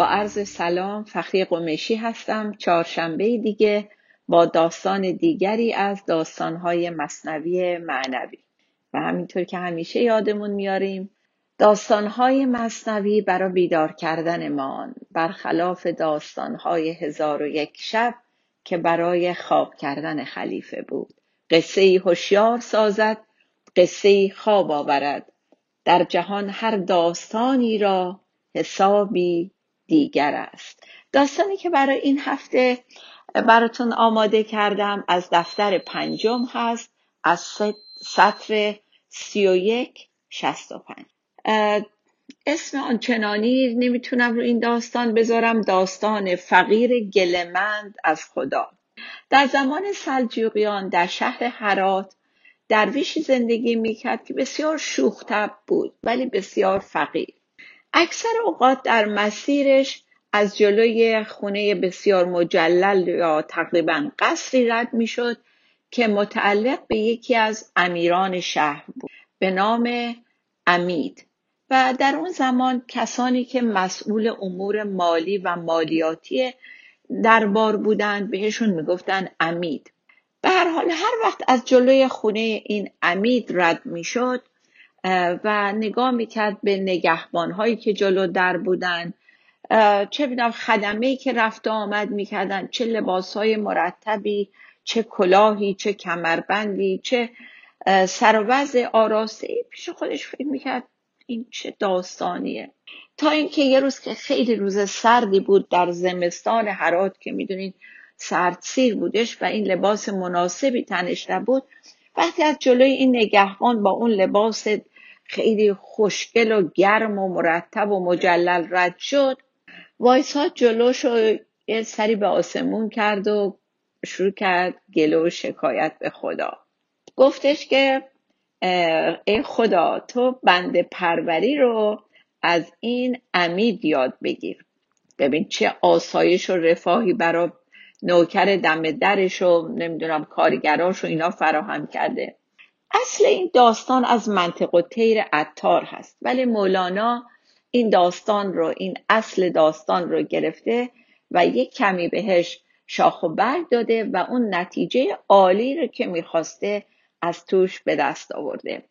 با عرض سلام فخری قمیشی هستم چهارشنبه دیگه با داستان دیگری از داستانهای مصنوی معنوی. و همینطور که همیشه یادمون میاریم داستانهای مصنوی برای بیدار کردن ما برخلاف داستانهای هزار و یک شب که برای خواب کردن خلیفه بود. قصه هوشیار سازد قصه خواب آورد. در جهان هر داستانی را حسابی دیگر است. داستانی که برای این هفته براتون آماده کردم از دفتر پنجم هست از سطر سی و یک شست و پنج. اسم آنچنانی نمی‌تونم رو این داستان بذارم داستان فقیر گلمند از خدا. در زمان سلجوقیان در شهر هرات درویشی زندگی می‌کرد که بسیار شوختب بود ولی بسیار فقیر. اکثر اوقات در مسیرش از جلوی خونه بسیار مجلل یا تقریبا قصری رد می‌شد که متعلق به یکی از امیران شهر بود به نام امید. و در اون زمان کسانی که مسئول امور مالی و مالیاتی دربار بودند بهشون می‌گفتن امید. به هر حال هر وقت از جلوی خونه این امید رد می‌شد و نگاه می‌کرد به نگهبان هایی که جلو در بودن. چه بیدم خدمه که رفت آمد می‌کردن چه لباس های مرتبی چه کلاهی چه کمربندی چه سروز آراسته. پیش خودش فکر می‌کرد این چه داستانیه. تا اینکه یه روز که خیلی روز سردی بود در زمستان حرات که می‌دونید سیر بودش و این لباس مناسبی تنش نبود وقتی از جلوی این نگهبان با اون لباس خیلی خوشگل و گرم و مرتب و مجلل رد شد. وایسا جلوش و یه سری به آسمون کرد و شروع کرد گلو و شکایت به خدا. گفتش که ای خدا تو بند پروری رو از این امید یاد بگیر. ببین چه آسایش و رفاهی برای نوکر دم درش و نمی‌دونم کارگراش و اینا فراهم کرده. اصل این داستان از منطق و تیر عطار هست. ولی مولانا این داستان رو این اصل داستان رو گرفته و یک کمی بهش شاخ و برگ داده و اون نتیجه عالی رو که می‌خواسته از توش به دست آورده.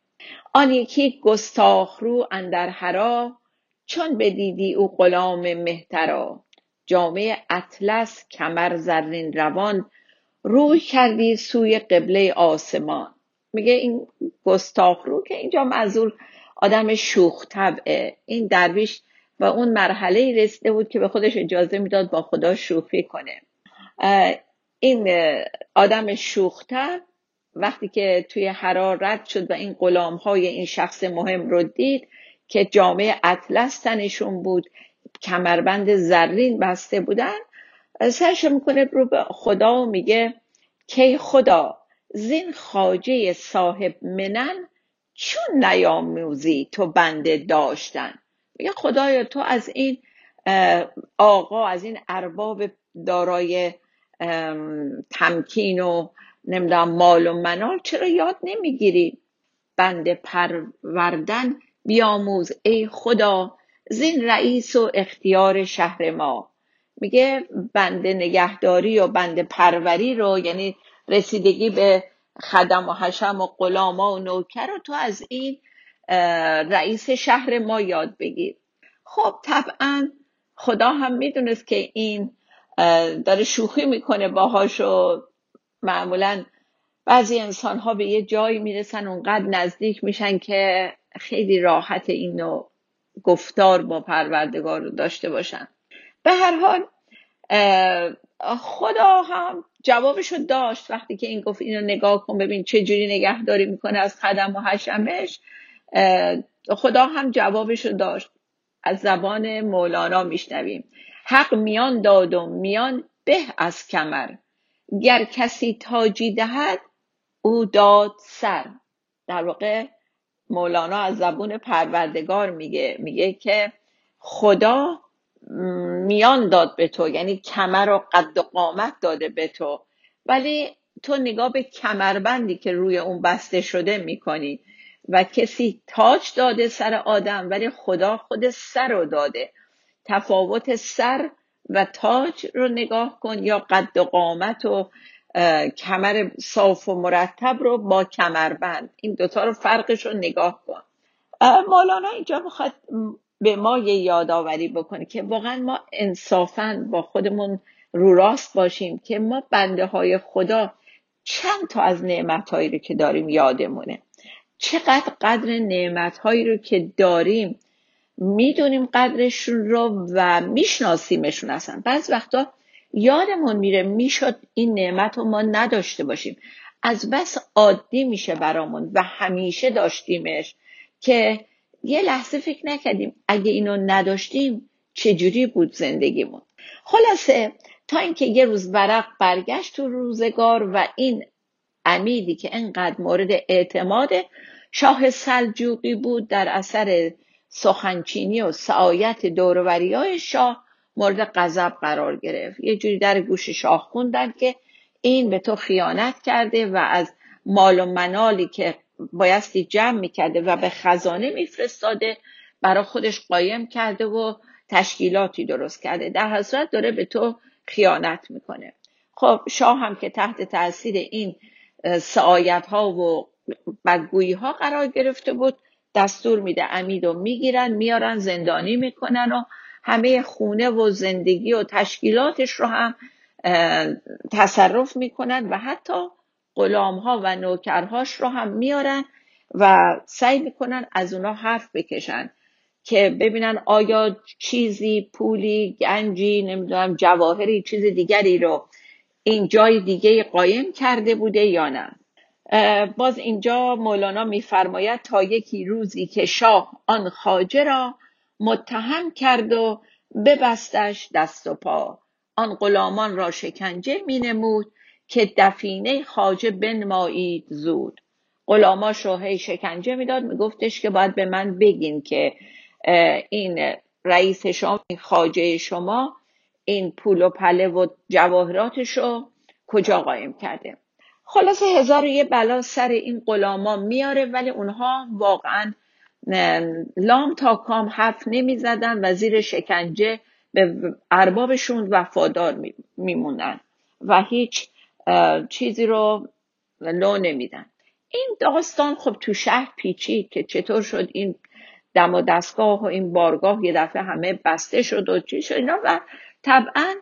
آن یکی گستاخ رو اندر هرا چون بدیدی او غلام مهترا. جامعه اطلس کمر زرین روان روی کردی سوی قبله آسمان. میگه این گستاخ رو که اینجا منظور آدم شوخ طبعه. این درویش و اون مرحله رسیده بود که به خودش اجازه می‌داد با خدا شوخی کنه. این آدم شوختر وقتی که توی حرارت شد و این غلام های این شخص مهم رو دید که جامعه اطلس تنشون بود کمربند زرین بسته بودن سرش می‌کنه رو به خدا و میگه که خدا؟ زین خاجه صاحب منن چون نیاموزی تو بنده داشتن؟ میگه خدایا تو از این آقا از این ارباب دارای تمکین و نمی‌دونم مال و منال چرا یاد نمی‌گیری؟ بنده پروردن بیاموز ای خدا زین رئیس و اختیار شهر ما. میگه بنده نگهداری و بنده پروری رو یعنی رسیدگی به خدم و حشم و غلاما و نوکر رو تو از این رئیس شهر ما یاد بگیر. خب طبعا خدا هم می‌دونست که این داره شوخی می‌کنه باهاش و معمولا بعضی انسان ها به یه جایی می‌رسن اونقدر نزدیک میشن که خیلی راحت اینو گفتار با پروردگار رو داشته باشن. به هر حال خدا هم جوابشو داشت وقتی که این گفت اینو نگاه کن ببین چه جوری نگهداری می‌کنه از خدم و حشمش خدا هم جوابشو داشت. از زبان مولانا میشنویم. حق میان داد و میان به از کمر. گر کسی تاجی دهد او داد سر. در واقع مولانا از زبون پروردگار میگه میگه که خدا میان داد به تو یعنی کمر و قد و قامت داده به تو. ولی تو نگاه به کمربندی که روی اون بسته شده می‌کنی و کسی تاج داده سر آدم ولی خدا خود سر رو داده. تفاوت سر و تاج رو نگاه کن یا قد و قامت و کمر صاف و مرتب رو با کمربند. این دوتا رو فرقش رو نگاه کن. مولانا اینجا می‌خواد به ما یه یادآوری بکنه که واقعا ما انصافا با خودمون رو راست باشیم که ما بنده های خدا چند تا از نعمت هایی رو که داریم یادمونه. چقدر قدر نعمت هایی رو که داریم می‌دونیم قدرشون رو و میشناسیمشون اصلا. بعض وقتا یادمون میره می‌شد این نعمت رو ما نداشته باشیم. از بس عادی میشه برامون و همیشه داشتیمش که یه لحظه فکر نکردیم اگه اینو نداشتیم چجوری بود زندگیمون. خلاصه تا اینکه یه روز ورق برگشت تو روزگار و این امیدی که انقدر مورد اعتماد شاه سلجوقی بود در اثر سخنچینی و سعایت دوروری های شاه مورد غضب قرار گرفت. یه جوری در گوش شاه خوندن که این به تو خیانت کرده و از مال و منالی که بایستی جمع می‌کرده و به خزانه میفرستاده برای خودش قایم کرده و تشکیلاتی درست کرده. در حضرت داره به تو خیانت می‌کنه. خب شاه هم که تحت تاثیر این سعایت ها و بدگویی ها قرار گرفته بود دستور میده امید و می‌گیرن میارن زندانی می‌کنن و همه خونه و زندگی و تشکیلاتش رو هم تصرف می‌کنن و حتی غلامها و نوکرهاش رو هم میارن و سعی می‌کنن از اونا حرف بکشن که ببینن آیا چیزی پولی گنجی نمی‌دونم جواهری چیز دیگری رو این جای دیگه قایم کرده بوده یا نه. باز اینجا مولانا میفرماید تا یکی روزی که شاه آن خاجه را متهم کرد و ببستش دست و پا. آن غلامان را شکنجه مینمود که دفینه خاجه بنمایید زود. غلاما هی شکنجه می‌داد میگفتش که باید به من بگین که این رئیس شما این خاجه شما این پول و پله و جواهراتش رو کجا قایم کرده. خلاصه هزار یه بلا سر این غلاما میاره ولی اونها واقعا لام تا کام حرف نمی زدن و زیر شکنجه به اربابشون وفادار میمونن. و هیچ چیزی رو لو نمیدن. این داستان خب تو شهر پیچید که چطور شد این دم و دستگاه و این بارگاه یه دفعه همه بسته شد و چی شد اینا. و طبعا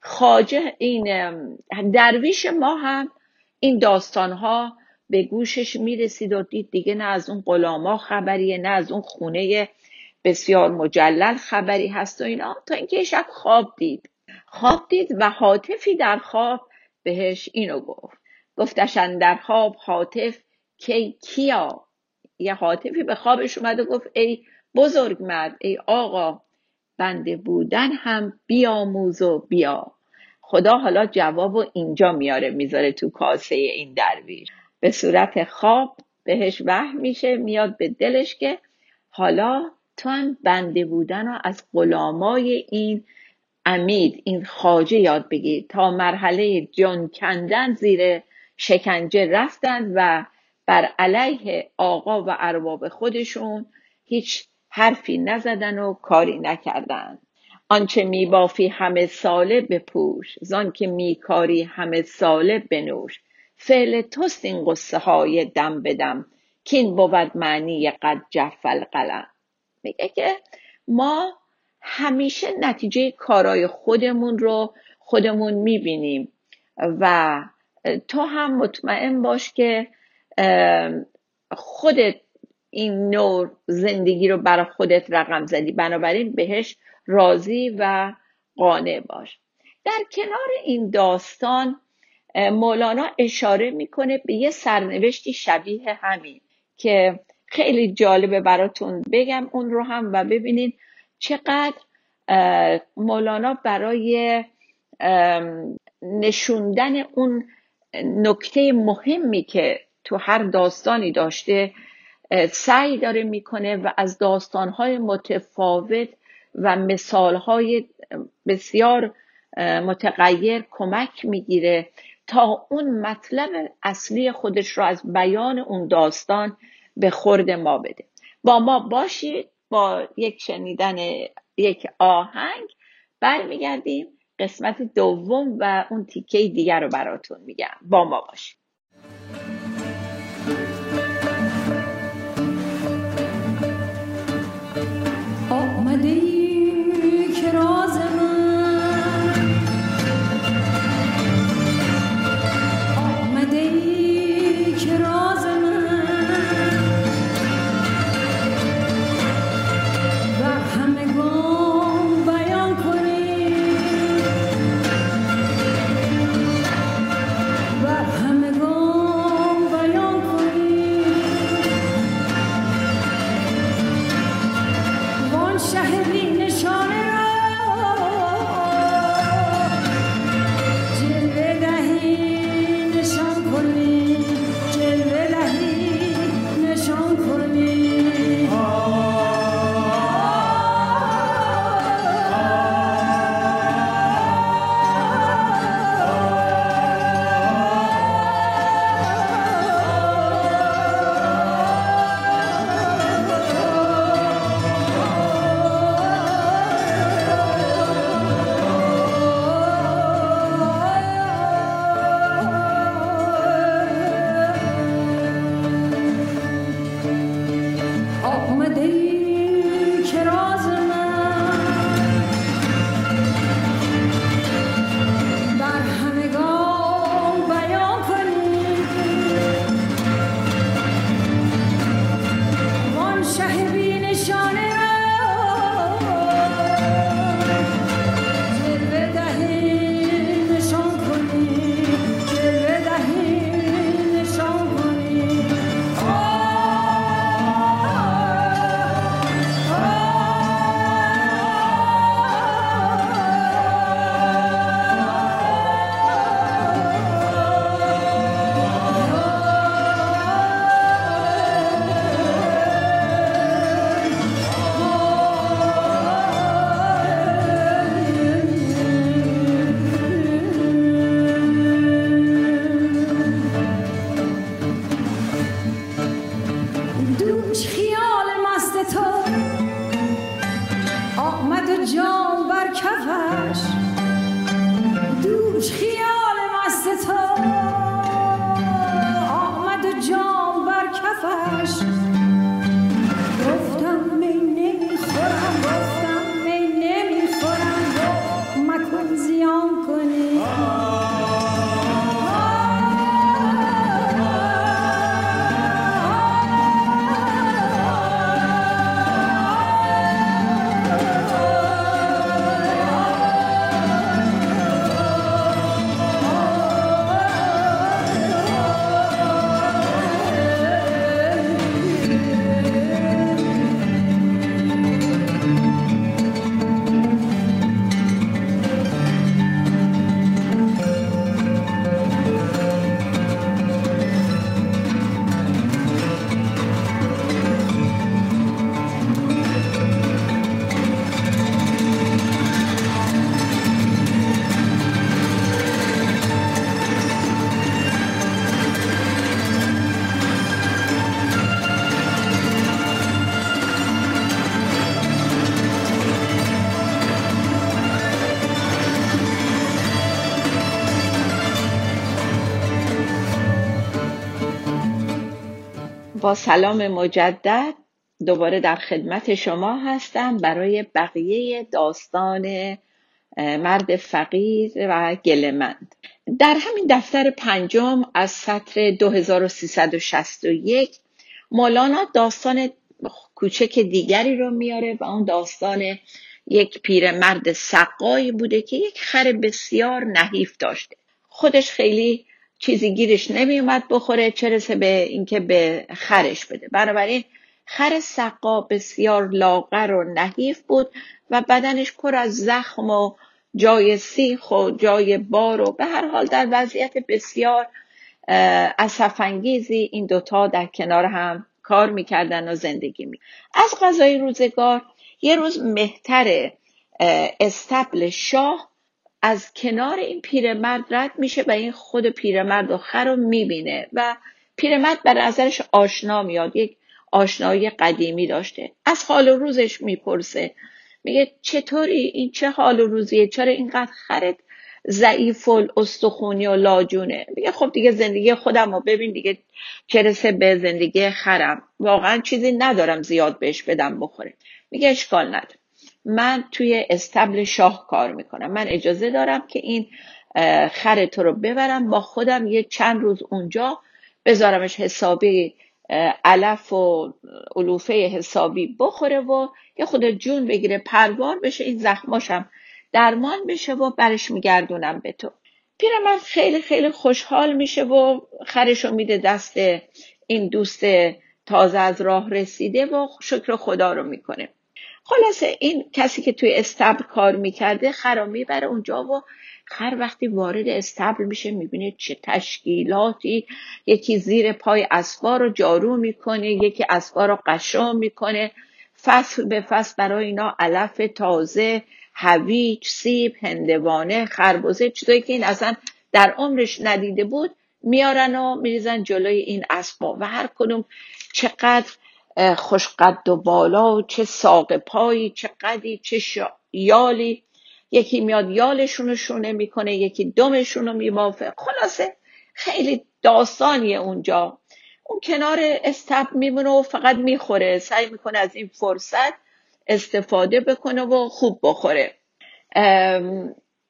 خاجه این درویش ما هم این داستان ها به گوشش می‌رسید و دید دیگه نه از اون غلاما خبریه نه از اون خونه بسیار مجلل خبری هست و اینا. تا اینکه شب خواب دید. خواب دید و حاطفی در خواب بهش اینو گفت. گفتشن در خواب حاطف کی کیا؟ یه حاطفی به خوابش اومد و گفت ای بزرگ مرد ای آقا بنده بودن هم بیاموز و بیا. خدا حالا جواب و اینجا میاره می‌ذاره تو کاسه این درویش. به صورت خواب بهش وحی میشه میاد به دلش که حالا تو هم بنده بودن و از غلامای این امید این خاجه یاد بگیر. تا مرحله جان کندن زیر شکنجه رفتن و بر علیه آقا و ارباب خودشون هیچ حرفی نزدن و کاری نکردن. آنچه میبافی همه ساله بپوش زان که میکاری همه ساله بنوش. فعل توست این قصه های دم بدم کین بود معنی قد جف القلم. میگه که ما همیشه نتیجه کارای خودمون رو خودمون می‌بینیم. و تو هم مطمئن باش که خودت این نوع زندگی رو برای خودت رقم زدی. بنابراین بهش راضی و قانع باش. در کنار این داستان مولانا اشاره می‌کنه به یه سرنوشتی شبیه همین که خیلی جالبه براتون بگم اون رو هم و ببینین چقدر مولانا برای نشوندن اون نکته مهمی که تو هر داستانی داشته سعی داره می‌کنه و از داستانهای متفاوت و مثالهای بسیار متغیر کمک می‌گیره تا اون مطلب اصلی خودش رو از بیان اون داستان به خورد ما بده. با ما باشید. با یک شنیدن یک آهنگ برمیگردیم. قسمت دوم و اون تیکه دیگر رو براتون میگم. با ما باشید. با سلام مجدد دوباره در خدمت شما هستم برای بقیه داستان مرد فقیر و گلمند در همین دفتر پنجم از سطر 2361 مولانا داستان کوچک دیگری رو میاره و اون داستان یک پیرمرد سقایی بوده که یک خر بسیار نحیف داشته. خودش خیلی چیزی گیرش نمیومد بخوره چه رسه به اینکه به خرش بده. بنابراین خر سقا بسیار لاغر و نحیف بود و بدنش پر از زخم و جای سیخ و جای بار و به هر حال در وضعیت بسیار اسفنگیزی این دوتا در کنار هم کار می‌کردن و زندگی می از غذای روزگار یه روز مهتر استبل شاه از کنار این پیرمرد رد میشه و این خود پیرمرد و خر رو می‌بینه و پیرمرد بر نظرش آشنا میاد. یک آشنایی قدیمی داشته. از حال و روزش می‌پرسه. میگه چطوری؟ این چه حال و روزیه؟ چرا اینقدر خرت ضعیف و استخونی و لاجونه؟ میگه خب دیگه زندگی خودم رو ببین دیگه چه به زندگی خرم. واقعا چیزی ندارم زیاد بهش بدم بخوره. میگه اشکال نداره. من توی استبل شاه کار می‌کنم. من اجازه دارم که این خر تو رو ببرم با خودم یه چند روز اونجا بذارمش حسابی علف و علوفه حسابی بخوره و یه خود جون بگیره پروار بشه این زخماشم درمان بشه و برش میگردونم به تو. پیرمرد خیلی خیلی خوشحال میشه و خرشو میده دست این دوست تازه از راه رسیده و شکر خدا رو می‌کنه. خلاصه این کسی که توی استبل کار می‌کرده خر می‌بره اونجا و خر وقتی وارد استبل میشه می‌بینه چه تشکیلاتی یکی زیر پای اسبا رو جارو می‌کنه یکی اسبا رو قشام می‌کنه. فصل به فصل برای اینا علف تازه هویج سیب هندوانه خربزه چیزایی که این اصلا در عمرش ندیده بود میارن و میریزن جلوی این اسبا. و هر کدوم چقدر خوشقد و بالا چه ساق پایی چه قدی چه یالی. یکی میاد یالشون رو شونه می‌کنه یکی دمشون رو میبافه. خلاصه خیلی داستانیه اونجا. اون کنار استب میمونه و فقط می‌خوره. سعی می‌کنه از این فرصت استفاده بکنه و خوب بخوره.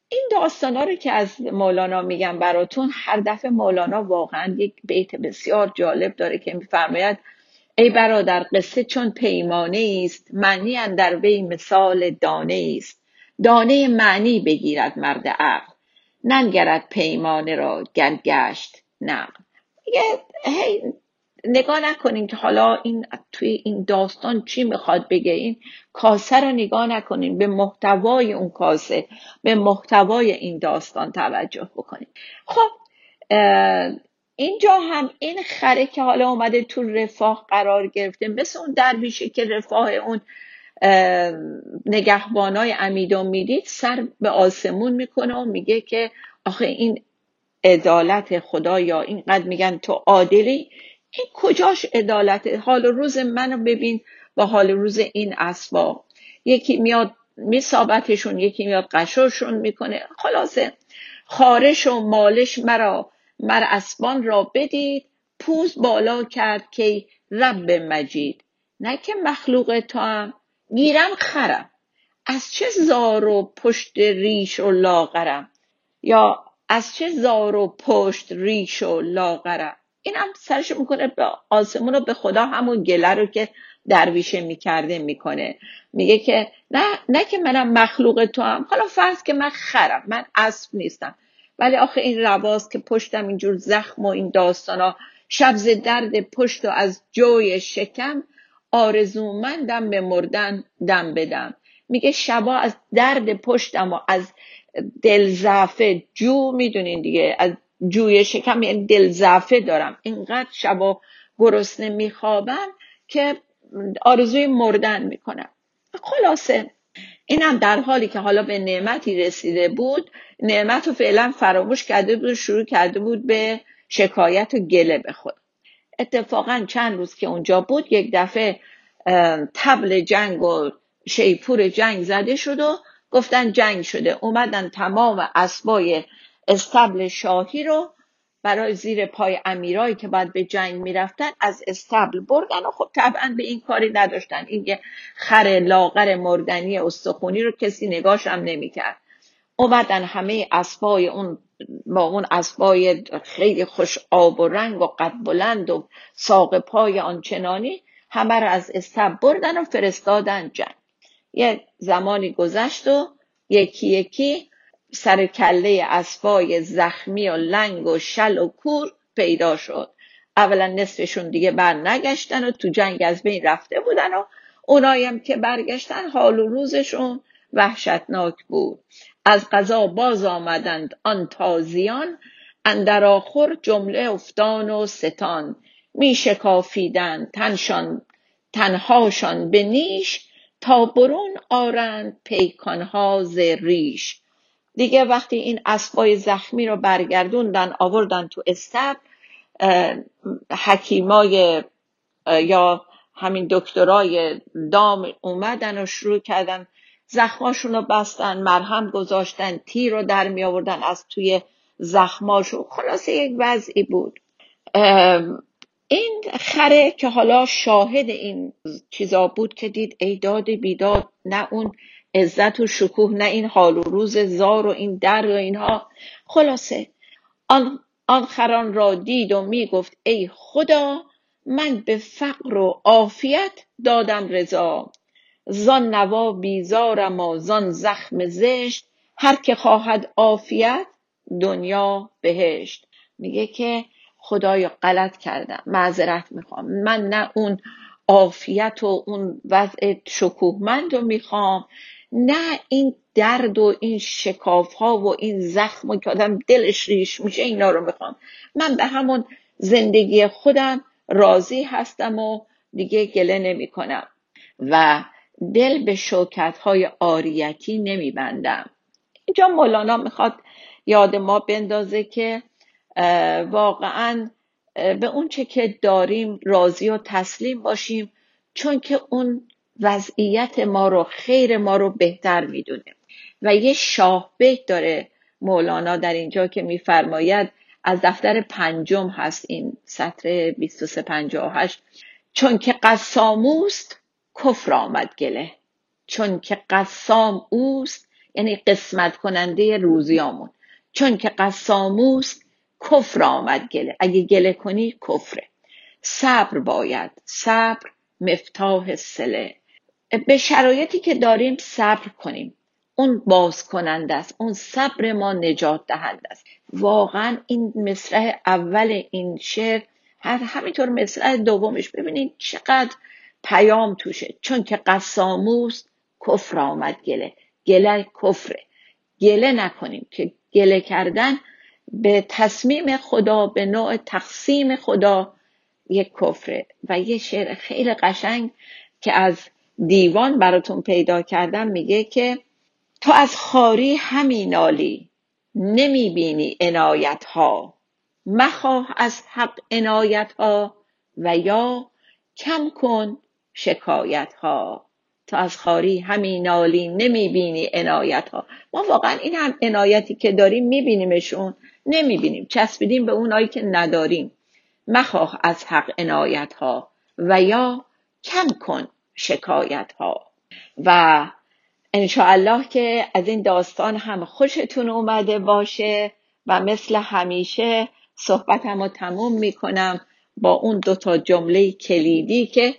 این داستان رو که از مولانا میگم براتون هر دفعه مولانا واقعا یک بیت بسیار جالب داره که میفرماید ای برادر قصه چون پیمانه است معنی در وی مثال دانه است دانه معنی بگیرد مرد عقل ننگرد پیمانه را گرگشت نه هی نگاه نکنین که حالا این توی این داستان چی می‌خواد بگه؟ این کاسه رو نگاه نکنین به محتوای اون کاسه به محتوای این داستان توجه بکنین. خب اینجا هم این خره که حالا اومده تو رفاه قرار گرفته مثل اون درویشه که رفاه اون نگهبانای امیدو می‌دید سر به آسمون می‌کنه و میگه که آخه این عدالت خدا یا اینقدر میگن تو عادلی؟ این کجاش عدالت حال روز منو ببین با حال روز این اسبا یکی میاد میسابتشون یکی میاد قشرشون می‌کنه. خلاصه خارش و مالش مرا مر اسبان را بدید پوز بالا کرد که رب مجید. نه که مخلوق تو هم گیرم خرم. از چه زار و پشت ریش و لاغرم؟ یا از چه زار و پشت ریش و لاغرم؟ این هم سرش می‌کنه به آسمون رو به خدا همون گله رو که درویشه می‌کرده می‌کنه. میگه که نه نه که منم مخلوق تو هم حالا فرض که من خرم من اسب نیستم. ولی آخه این رواز که پشتم اینجور زخم و این داستان ها شبز درد پشت و از جوی شکم آرزومندم به مردن دم بدم. میگه شبا از درد پشتم و از دلزعفه جو می‌دونین دیگه از جوی شکم یعنی دلزعفه دارم. اینقدر شبا گرسنه میخوابم که آرزوی مردن می‌کنم. خلاصه اینم در حالی که حالا به نعمتی رسیده بود نعمت رو فعلا فراموش کرده بود و شروع کرده بود به شکایت و گله به خود. اتفاقا چند روز که اونجا بود یک دفعه تبل جنگ و شیپور جنگ زده شد و گفتن جنگ شده. اومدن تمام اسبای استبل شاهی رو برای زیر پای امیرایی که باید به جنگ می‌رفتن از استبل بردن و خب طبعا به این کاری نداشتن. این خر لاغر مردنی استخونی رو کسی نگاش هم نمی‌کرد. اومدن همه اسبای اون با اون اسبای خیلی خوش آب و رنگ و قد بلند و ساق پای آنچنانی همه رو از استب بردن و فرستادن جنگ. یه زمانی گذشت و یکی یکی سر کله اسبای زخمی و لنگ و شل و کور پیدا شد. اولا نصفشون دیگه بر نگشتن و تو جنگ از بین رفته بودن و اونایم که برگشتن حال و روزشون وحشتناک بود. از قضا باز آمدند آن تازیان اندر آخر جمله افتان و ستان. می شکافیدند تنشان تنهاشان به نیش تا برون آرند پیکانها ز ریش. دیگه وقتی این اسبای زخمی رو برگردوندن آوردن تو استب حکیمای یا همین دکترای دام اومدن و شروع کردن زخماشون رو بستن مرهم گذاشتن تیر رو در می آوردن از توی زخماشون. خلاصه یک وضعی بود. این خره که حالا شاهد این چیزا بود که دید ایداد بیداد نه اون عزت و شکوه نه این حال و روز زار و این در و اینها. خلاصه آن, آن خران را دید و می گفت ای خدا من به فقر و عافیت دادم رضا. زان نوا بیزارم و زان زخم زشت هر که خواهد عافیت دنیا بهشت. میگه که خدایا غلط کردم معذرت می‌خوام. من نه اون عافیت و اون وضع شکوهمند رو می‌خوام نه این درد و این شکاف ها و این زخم و که آدم دلش ریش میشه اینا رو می‌خوام. من به همون زندگی خودم راضی هستم و دیگه گله نمی کنم و دل به شوکت های آریتی نمی بندم اینجا مولانا می‌خواد یاد ما بندازه که واقعا به اون چه که داریم راضی و تسلیم باشیم چون که اون وضعیت ما رو خیر ما رو بهتر می‌دونه. و یه شاه بیت داره مولانا در اینجا که میفرماید از دفتر پنجم هست این سطر 2358 چون که قسام اوست کفر آمد گله. چون که قسام اوست یعنی قسمت کننده روزیامون. چون که قسام اوست کفر آمد گله. اگه گله کنی کفره. صبر باید. صبر مفتاح سله به شرایطی که داریم صبر کنیم. اون باز کننده است. اون صبر ما نجات دهنده است. واقعا این مصرع اول این شعر همینطور مصرع دومش. ببینید چقدر پیام توشه. چون که قساموس کفر آمد گله. گله کفره. گله نکنیم که گله کردن به تصمیم خدا به نوع تقسیم خدا یک کفره. و یه شعر خیلی قشنگ که از دیوان براتون پیدا کردم میگه که تو از خاری همین نالی نمی‌بینی عنایت ها مخواه از حق عنایت ها و یا کم کن شکایت ها تو از خاری همین نالی نمی‌بینی عنایت ها ما واقعا این هم عنایتی که داریم میبینیمشون نمی‌بینیم. چسبیدیم به اونایی که نداریم. مخواه از حق عنایت ها و یا کم کن شکایت ها و انشاءالله که از این داستان هم خوشتون اومده باشه و مثل همیشه صحبتم رو تموم می‌کنم با اون دوتا جمله کلیدی که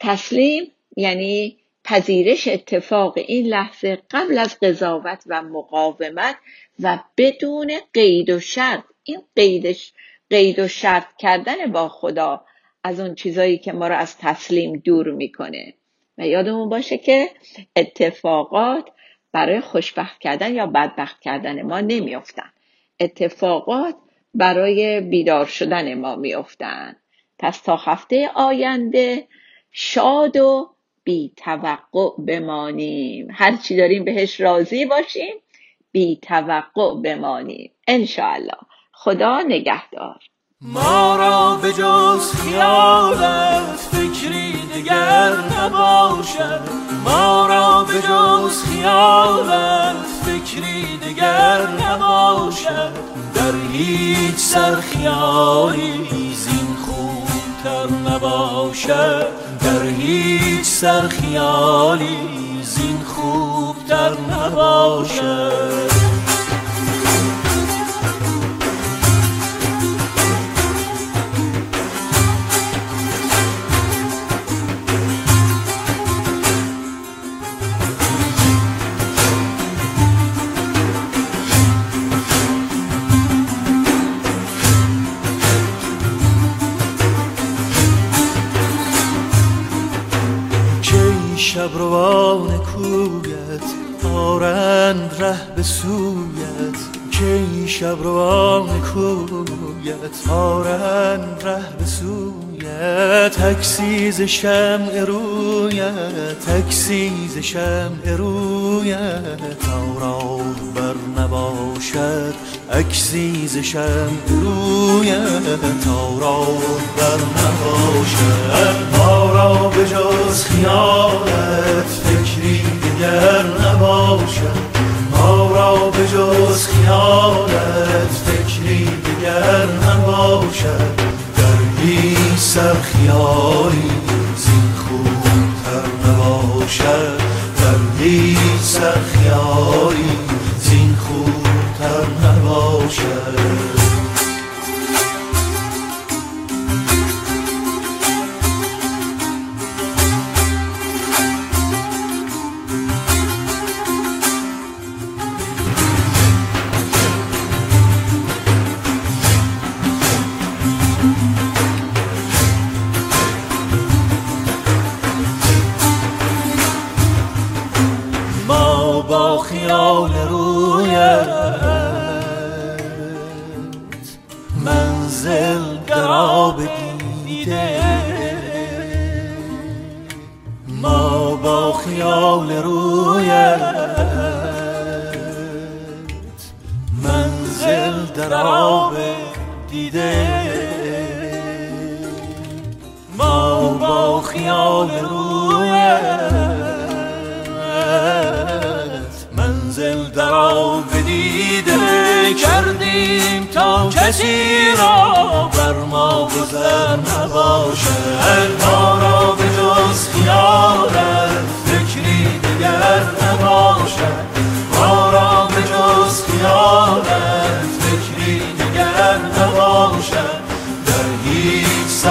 تسلیم یعنی پذیرش اتفاق این لحظه قبل از قضاوت و مقاومت و بدون قید و شرط. این قیدش قید و شرط کردن با خدا از اون چیزایی که ما رو از تسلیم دور می‌کنه. و یادمون باشه که اتفاقات برای خوشبخت کردن یا بدبخت کردن ما نمیافتن. اتفاقات برای بیدار شدن ما میافتن. پس تا هفته آینده شاد و بی توقع بمانیم هرچی داریم بهش راضی باشیم بی توقع بمانیم. انشاءالله. خدا نگهدار. ما را به جز خیالت فکری دیگر نباشد. ما را به جز خیالت فکری دیگر نباشد. در هیچ سر خیالی زین خوبتر نباشد. در هیچ سر خیالی زین خوبتر نباشد. شب روان کویت آرند ره به سویت. که شب روان کویت آرند ره به سویت. تکسیز شمع رویت تکسیز شمع رویت. آرا بر نباشد اکسیز شمع رویت آرا بر نباشد. ما را به جز خیالت فکری دیگر نباشد. ما را به جز خیالت فکری دیگر نباشد. در بی سر خیالی زین خوبتر نباشد. منزل درا دیده. ما با خیال رویت منزل درا بدیده کردیم تا کسی را بر ما گذر نباشد ما را به جز خیالت فکری دیگر نباشد هیچ